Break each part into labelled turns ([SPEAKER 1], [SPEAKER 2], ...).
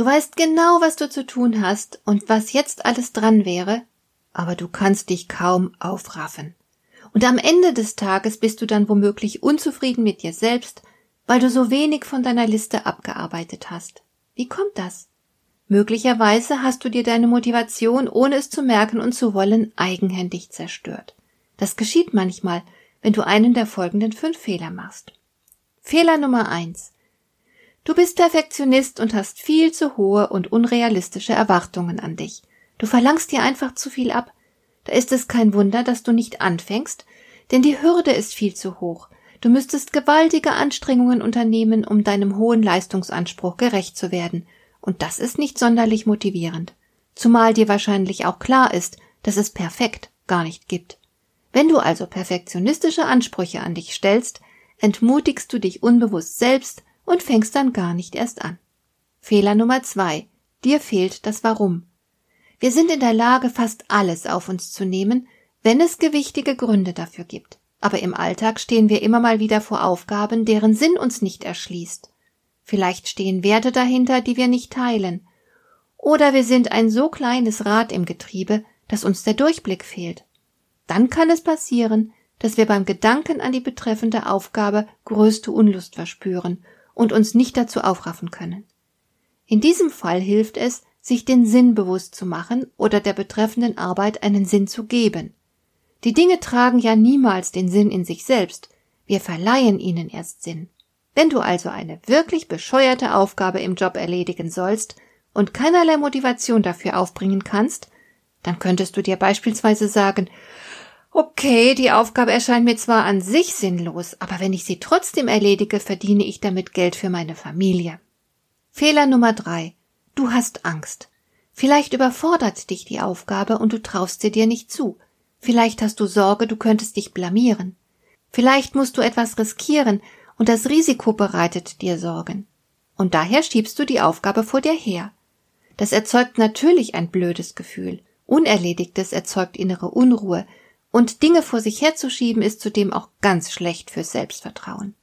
[SPEAKER 1] Du weißt genau, was du zu tun hast und was jetzt alles dran wäre, aber du kannst dich kaum aufraffen. Und am Ende des Tages bist du dann womöglich unzufrieden mit dir selbst, weil du so wenig von deiner Liste abgearbeitet hast. Wie kommt das? Möglicherweise hast du dir deine Motivation, ohne es zu merken und zu wollen, eigenhändig zerstört. Das geschieht manchmal, wenn du einen der folgenden fünf Fehler machst. Fehler Nummer eins. Du bist Perfektionist und hast viel zu hohe und unrealistische Erwartungen an dich. Du verlangst dir einfach zu viel ab. Da ist es kein Wunder, dass du nicht anfängst, denn die Hürde ist viel zu hoch. Du müsstest gewaltige Anstrengungen unternehmen, um deinem hohen Leistungsanspruch gerecht zu werden, und das ist nicht sonderlich motivierend. Zumal dir wahrscheinlich auch klar ist, dass es perfekt gar nicht gibt. Wenn du also perfektionistische Ansprüche an dich stellst, entmutigst du dich unbewusst selbst und fängst dann gar nicht erst an. Fehler Nummer zwei. Dir fehlt das Warum. Wir sind in der Lage, fast alles auf uns zu nehmen, wenn es gewichtige Gründe dafür gibt. Aber im Alltag stehen wir immer mal wieder vor Aufgaben, deren Sinn uns nicht erschließt. Vielleicht stehen Werte dahinter, die wir nicht teilen. Oder wir sind ein so kleines Rad im Getriebe, dass uns der Durchblick fehlt. Dann kann es passieren, dass wir beim Gedanken an die betreffende Aufgabe größte Unlust verspüren und uns nicht dazu aufraffen können. In diesem Fall hilft es, sich den Sinn bewusst zu machen oder der betreffenden Arbeit einen Sinn zu geben. Die Dinge tragen ja niemals den Sinn in sich selbst, wir verleihen ihnen erst Sinn. Wenn du also eine wirklich bescheuerte Aufgabe im Job erledigen sollst und keinerlei Motivation dafür aufbringen kannst, dann könntest du dir beispielsweise sagen, Okay, die Aufgabe erscheint mir zwar an sich sinnlos, aber wenn ich sie trotzdem erledige, verdiene ich damit Geld für meine Familie. Fehler Nummer drei. Du hast Angst. Vielleicht überfordert dich die Aufgabe und du traust sie dir nicht zu. Vielleicht hast du Sorge, du könntest dich blamieren. Vielleicht musst du etwas riskieren und das Risiko bereitet dir Sorgen. Und daher schiebst du die Aufgabe vor dir her. Das erzeugt natürlich ein blödes Gefühl. Unerledigtes erzeugt innere Unruhe, und Dinge vor sich herzuschieben ist zudem auch ganz schlecht fürs Selbstvertrauen.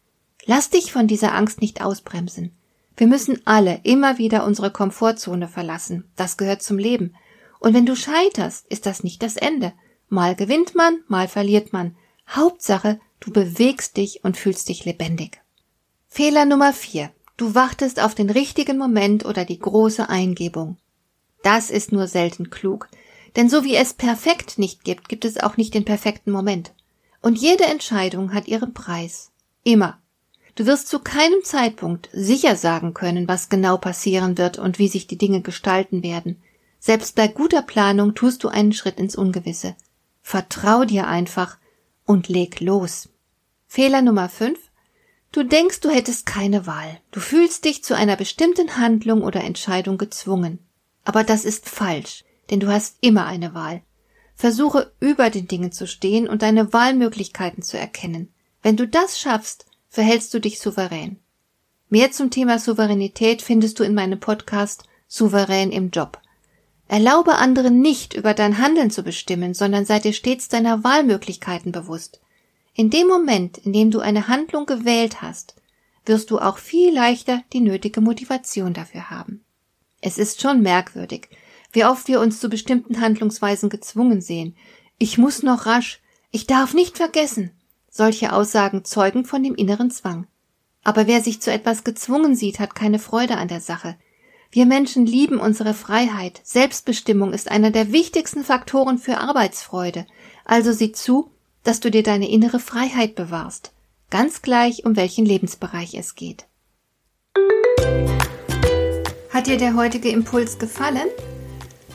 [SPEAKER 1] Lass dich von dieser Angst nicht ausbremsen. Wir müssen alle immer wieder unsere Komfortzone verlassen. Das gehört zum Leben. Und wenn du scheiterst, ist das nicht das Ende. Mal gewinnt man, mal verliert man. Hauptsache, du bewegst dich und fühlst dich lebendig. Fehler Nummer vier. Du wartest auf den richtigen Moment oder die große Eingebung. Das ist nur selten klug, denn so wie es perfekt nicht gibt, gibt es auch nicht den perfekten Moment. Und jede Entscheidung hat ihren Preis. Immer. Du wirst zu keinem Zeitpunkt sicher sagen können, was genau passieren wird und wie sich die Dinge gestalten werden. Selbst bei guter Planung tust du einen Schritt ins Ungewisse. Vertrau dir einfach und leg los. Fehler Nummer 5. Du denkst, du hättest keine Wahl. Du fühlst dich zu einer bestimmten Handlung oder Entscheidung gezwungen. Aber das ist falsch denn du hast immer eine Wahl. Versuche über den Dingen zu stehen und deine Wahlmöglichkeiten zu erkennen. Wenn du das schaffst, verhältst du dich souverän. Mehr zum Thema Souveränität findest du in meinem Podcast Souverän im Job. Erlaube anderen nicht über dein Handeln zu bestimmen, sondern sei dir stets deiner Wahlmöglichkeiten bewusst. In dem Moment, in dem du eine Handlung gewählt hast, wirst du auch viel leichter die nötige Motivation dafür haben. Es ist schon merkwürdig, wie oft wir uns zu bestimmten Handlungsweisen gezwungen sehen. Ich muss noch rasch, ich darf nicht vergessen. Solche Aussagen zeugen von dem inneren Zwang. Aber wer sich zu etwas gezwungen sieht, hat keine Freude an der Sache. Wir Menschen lieben unsere Freiheit. Selbstbestimmung ist einer der wichtigsten Faktoren für Arbeitsfreude. Also sieh zu, dass du dir deine innere Freiheit bewahrst. Ganz gleich, um welchen Lebensbereich es geht. Hat dir der heutige Impuls gefallen?